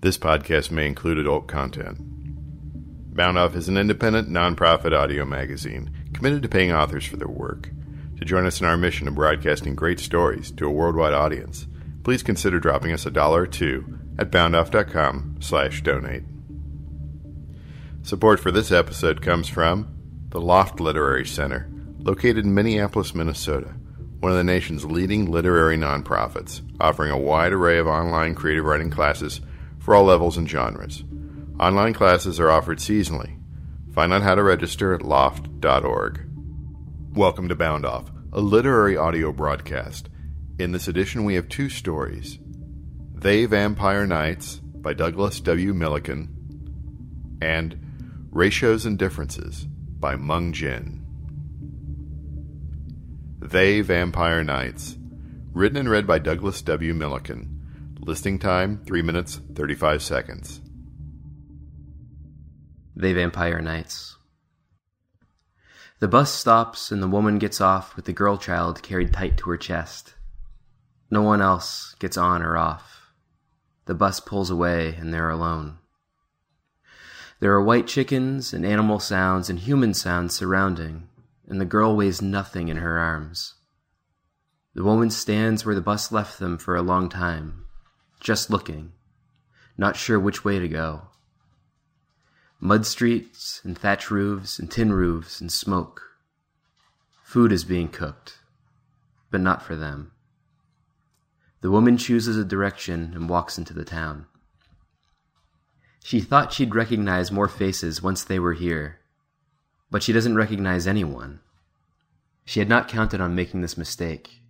This podcast may include adult content. Bound Off is an independent, nonprofit audio magazine committed to paying authors for their work. To join us in our mission of broadcasting great stories to a worldwide audience, please consider dropping us a dollar or two at boundoff.com slash donate. Support for this episode comes from the Loft Literary Center, located in Minneapolis, Minnesota, one of the nation's leading literary nonprofits, offering a wide array of online creative writing classes for all levels and genres. Online classes are offered seasonally. Find out how to register at loft.org. Welcome to Bound Off, a literary audio broadcast. In this edition, we have two stories They Vampire Nights by Douglas W. Milliken and Ratios and Differences by Meng Jin. They Vampire Nights, written and read by Douglas W. Milliken. Listing time 3 minutes 35 seconds. They Vampire Nights. The bus stops and the woman gets off with the girl child carried tight to her chest. No one else gets on or off. The bus pulls away and they're alone. There are white chickens and animal sounds and human sounds surrounding, and the girl weighs nothing in her arms. The woman stands where the bus left them for a long time, just looking, not sure which way to go. Mud streets and thatch roofs and tin roofs and smoke. Food is being cooked, but not for them. The woman chooses a direction and walks into the town. She thought she'd recognize more faces once they were here, but she doesn't recognize anyone. She had not counted on making this mistake.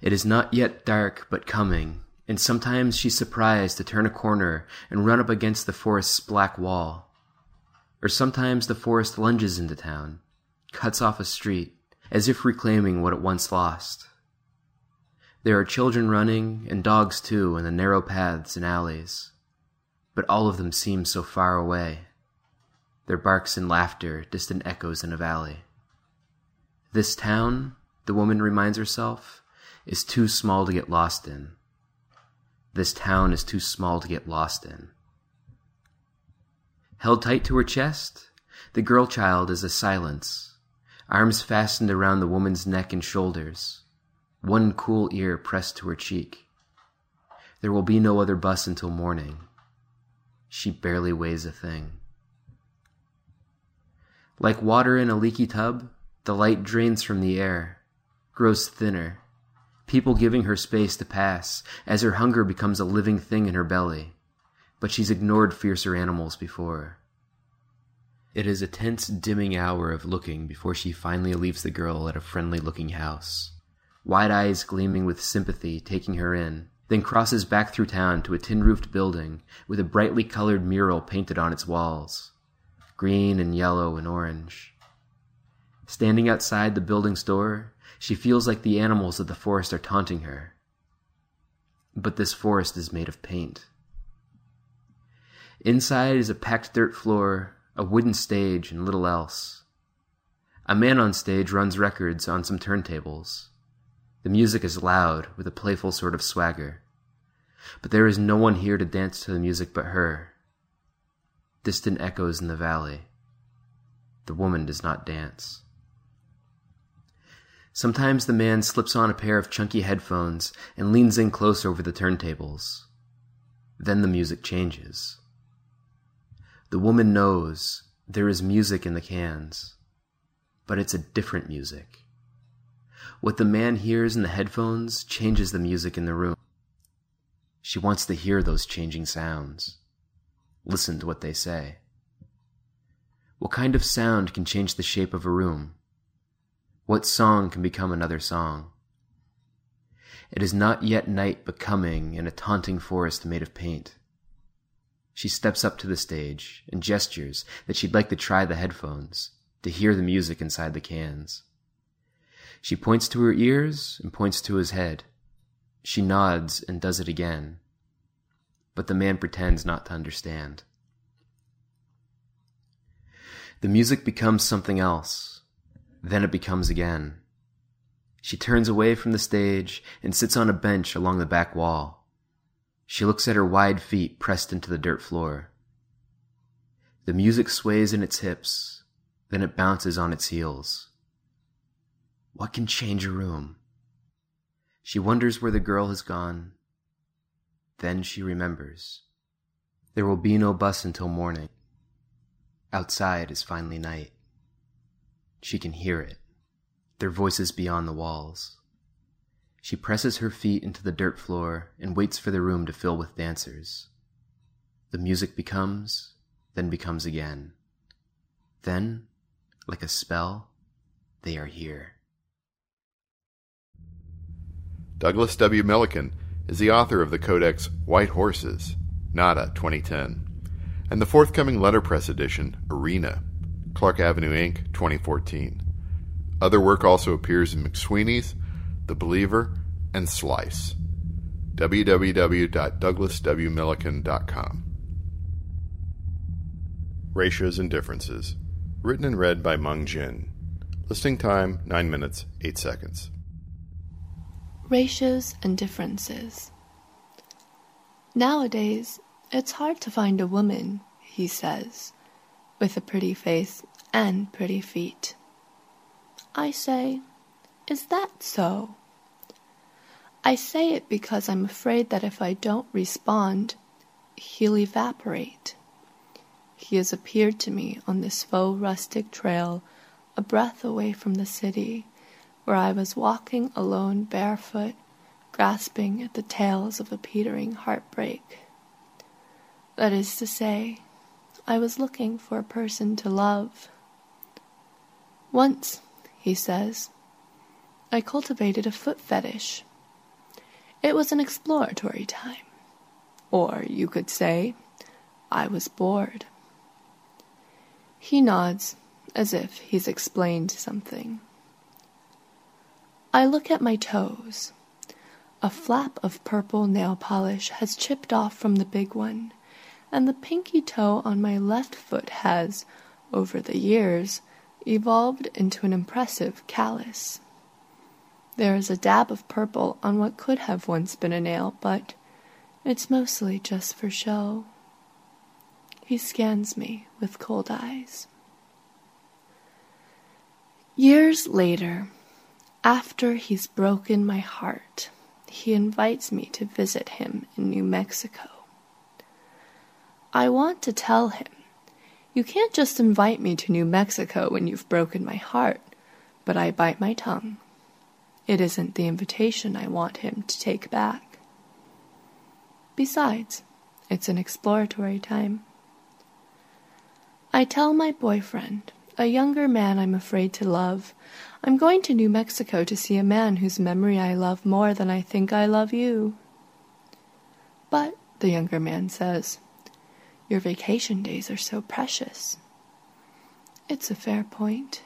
It is not yet dark, but coming, and sometimes she's surprised to turn a corner and run up against the forest's black wall. Or sometimes the forest lunges into town, cuts off a street, as if reclaiming what it once lost. There are children running, and dogs too, in the narrow paths and alleys. But all of them seem so far away. Their barks and laughter distant echoes in a valley. This town, the woman reminds herself, is too small to get lost in. This town is too small to get lost in. Held tight to her chest, the girl child is a silence, arms fastened around the woman's neck and shoulders, one cool ear pressed to her cheek. There will be no other bus until morning. She barely weighs a thing. Like water in a leaky tub, the light drains from the air, grows thinner, people giving her space to pass as her hunger becomes a living thing in her belly. But she's ignored fiercer animals before. It is a tense, dimming hour of looking before she finally leaves the girl at a friendly looking house. Wide eyes gleaming with sympathy taking her in, then crosses back through town to a tin roofed building with a brightly colored mural painted on its walls green and yellow and orange. Standing outside the building's door, she feels like the animals of the forest are taunting her. But this forest is made of paint. Inside is a packed dirt floor, a wooden stage, and little else. A man on stage runs records on some turntables. The music is loud, with a playful sort of swagger. But there is no one here to dance to the music but her. Distant echoes in the valley. The woman does not dance. Sometimes the man slips on a pair of chunky headphones and leans in close over the turntables. Then the music changes. The woman knows there is music in the cans, but it's a different music. What the man hears in the headphones changes the music in the room. She wants to hear those changing sounds. Listen to what they say. What kind of sound can change the shape of a room? What song can become another song? It is not yet night but coming in a taunting forest made of paint. She steps up to the stage and gestures that she'd like to try the headphones, to hear the music inside the cans. She points to her ears and points to his head. She nods and does it again. But the man pretends not to understand. The music becomes something else then it becomes again. She turns away from the stage and sits on a bench along the back wall. She looks at her wide feet pressed into the dirt floor. The music sways in its hips, then it bounces on its heels. What can change a room? She wonders where the girl has gone. Then she remembers. There will be no bus until morning. Outside is finally night. She can hear it, their voices beyond the walls. She presses her feet into the dirt floor and waits for the room to fill with dancers. The music becomes, then becomes again. Then, like a spell, they are here. Douglas W. Milliken is the author of the codex White Horses, Nada 2010, and the forthcoming letterpress edition, Arena, Clark Avenue Inc., 2014. Other work also appears in McSweeney's the Believer, and Slice. www.douglaswmilliken.com. Ratios and Differences. Written and read by Meng Jin. Listing time 9 minutes 8 seconds. Ratios and Differences. Nowadays, it's hard to find a woman, he says, with a pretty face and pretty feet. I say, is that so? I say it because I'm afraid that if I don't respond, he'll evaporate. He has appeared to me on this faux rustic trail, a breath away from the city, where I was walking alone barefoot, grasping at the tails of a petering heartbreak. That is to say, I was looking for a person to love. Once, he says, I cultivated a foot fetish. It was an exploratory time. Or you could say, I was bored. He nods, as if he's explained something. I look at my toes. A flap of purple nail polish has chipped off from the big one, and the pinky toe on my left foot has, over the years, evolved into an impressive callus. There is a dab of purple on what could have once been a nail, but it's mostly just for show. He scans me with cold eyes. Years later, after he's broken my heart, he invites me to visit him in New Mexico. I want to tell him, you can't just invite me to New Mexico when you've broken my heart, but I bite my tongue. It isn't the invitation I want him to take back. Besides, it's an exploratory time. I tell my boyfriend, a younger man I'm afraid to love, I'm going to New Mexico to see a man whose memory I love more than I think I love you. But, the younger man says, your vacation days are so precious. It's a fair point.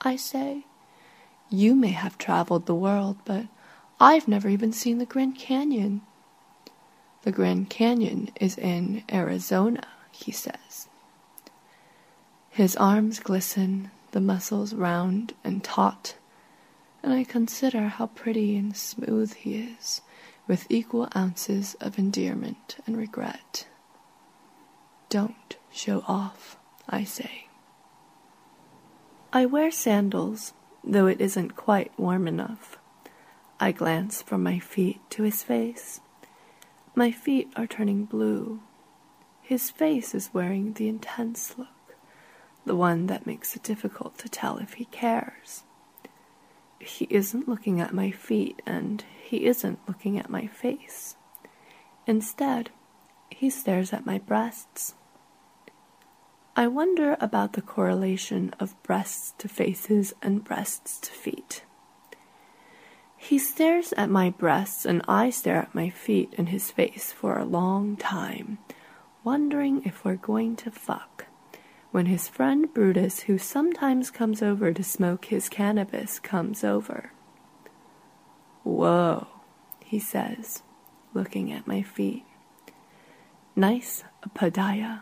I say, you may have traveled the world, but I've never even seen the Grand Canyon. The Grand Canyon is in Arizona, he says. His arms glisten, the muscles round and taut, and I consider how pretty and smooth he is, with equal ounces of endearment and regret. Don't show off, I say. I wear sandals though it isn't quite warm enough. I glance from my feet to his face. My feet are turning blue. His face is wearing the intense look, the one that makes it difficult to tell if he cares. He isn't looking at my feet, and he isn't looking at my face. Instead, he stares at my breasts. I wonder about the correlation of breasts to faces and breasts to feet. He stares at my breasts and I stare at my feet and his face for a long time, wondering if we're going to fuck. When his friend Brutus, who sometimes comes over to smoke his cannabis, comes over. Whoa, he says, looking at my feet. Nice padaya.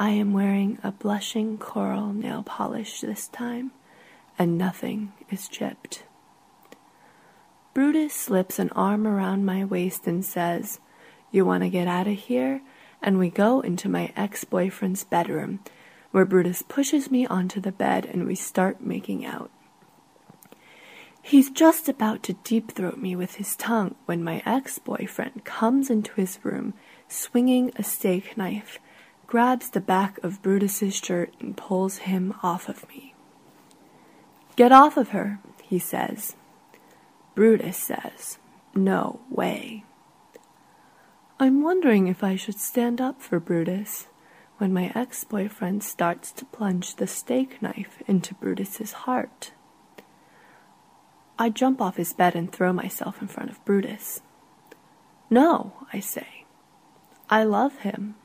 I am wearing a blushing coral nail polish this time, and nothing is chipped. Brutus slips an arm around my waist and says, You want to get out of here? And we go into my ex boyfriend's bedroom, where Brutus pushes me onto the bed and we start making out. He's just about to deep throat me with his tongue when my ex boyfriend comes into his room swinging a steak knife, grabs the back of Brutus's shirt, and pulls him off of me. Get off of her, he says. Brutus says, No way. I'm wondering if I should stand up for Brutus when my ex boyfriend starts to plunge the steak knife into Brutus's heart. I jump off his bed and throw myself in front of Brutus. No, I say. I love him.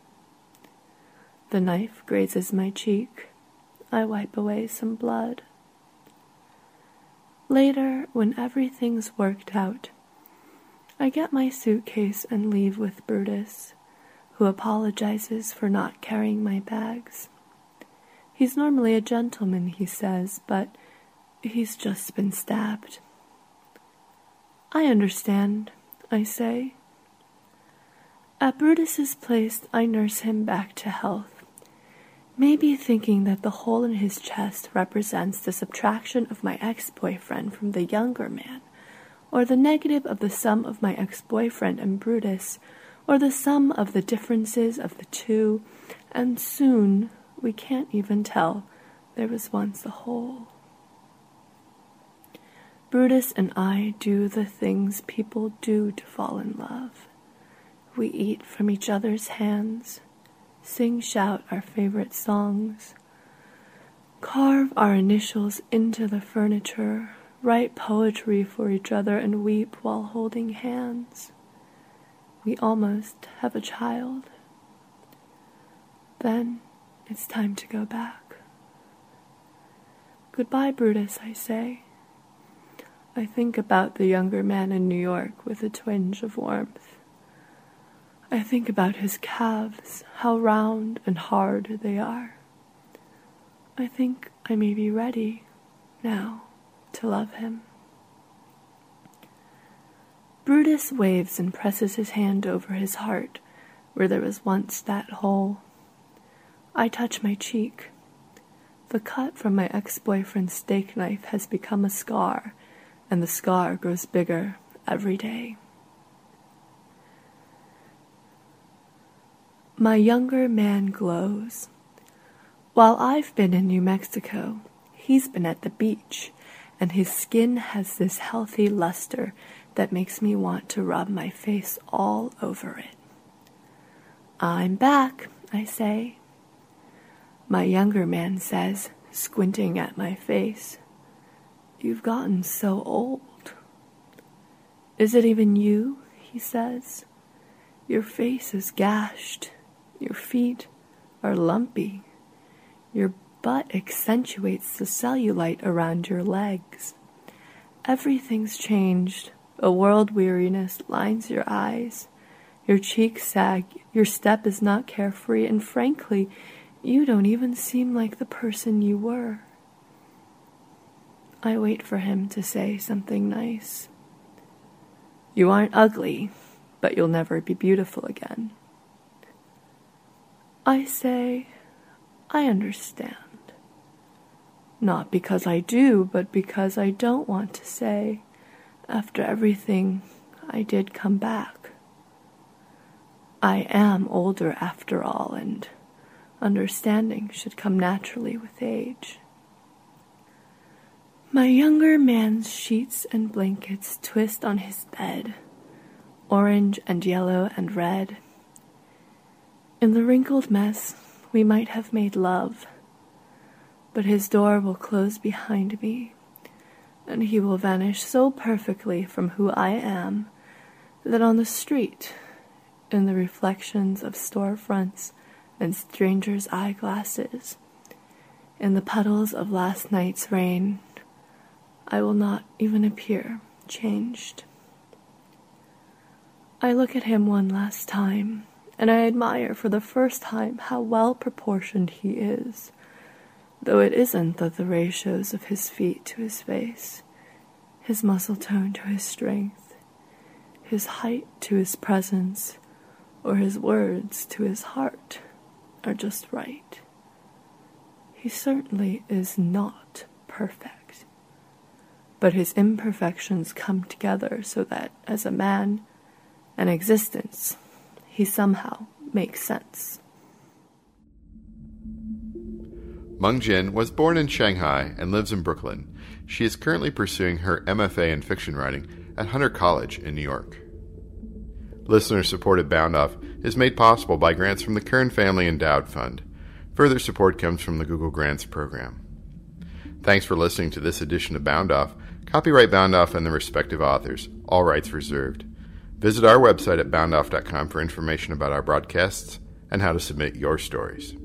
The knife grazes my cheek. I wipe away some blood. Later, when everything's worked out, I get my suitcase and leave with Brutus, who apologizes for not carrying my bags. He's normally a gentleman, he says, but he's just been stabbed. I understand, I say. At Brutus's place, I nurse him back to health maybe thinking that the hole in his chest represents the subtraction of my ex boyfriend from the younger man, or the negative of the sum of my ex boyfriend and Brutus, or the sum of the differences of the two, and soon we can't even tell there was once a hole. Brutus and I do the things people do to fall in love. We eat from each other's hands sing, shout our favorite songs, carve our initials into the furniture, write poetry for each other, and weep while holding hands. We almost have a child. Then it's time to go back. Goodbye, Brutus, I say. I think about the younger man in New York with a twinge of warmth. I think about his calves, how round and hard they are. I think I may be ready now to love him. Brutus waves and presses his hand over his heart, where there was once that hole. I touch my cheek. The cut from my ex boyfriend's steak knife has become a scar, and the scar grows bigger every day. My younger man glows. While I've been in New Mexico, he's been at the beach, and his skin has this healthy luster that makes me want to rub my face all over it. I'm back, I say. My younger man says, squinting at my face, You've gotten so old. Is it even you? he says. Your face is gashed your feet are lumpy. Your butt accentuates the cellulite around your legs. Everything's changed. A world weariness lines your eyes. Your cheeks sag. Your step is not carefree, and frankly, you don't even seem like the person you were. I wait for him to say something nice. You aren't ugly, but you'll never be beautiful again. I say, I understand. Not because I do, but because I don't want to say, after everything, I did come back. I am older after all, and understanding should come naturally with age. My younger man's sheets and blankets twist on his bed, orange and yellow and red in the wrinkled mess, we might have made love, but his door will close behind me, and he will vanish so perfectly from who I am that on the street, in the reflections of store fronts and strangers' eyeglasses, in the puddles of last night's rain, I will not even appear changed. I look at him one last time and I admire for the first time how well proportioned he is, though it isn't that the ratios of his feet to his face. his muscle tone to his strength, his height to his presence, or his words to his heart are just right. He certainly is not perfect, but his imperfections come together so that, as a man, an existence, he somehow makes sense. Meng Jin was born in Shanghai and lives in Brooklyn. She is currently pursuing her MFA in fiction writing at Hunter College in New York. Listener supported Bound Off is made possible by grants from the Kern Family Endowed Fund. Further support comes from the Google Grants Program. Thanks for listening to this edition of Bound Off. Copyright Bound Off and the respective authors, all rights reserved. Visit our website at boundoff.com for information about our broadcasts and how to submit your stories.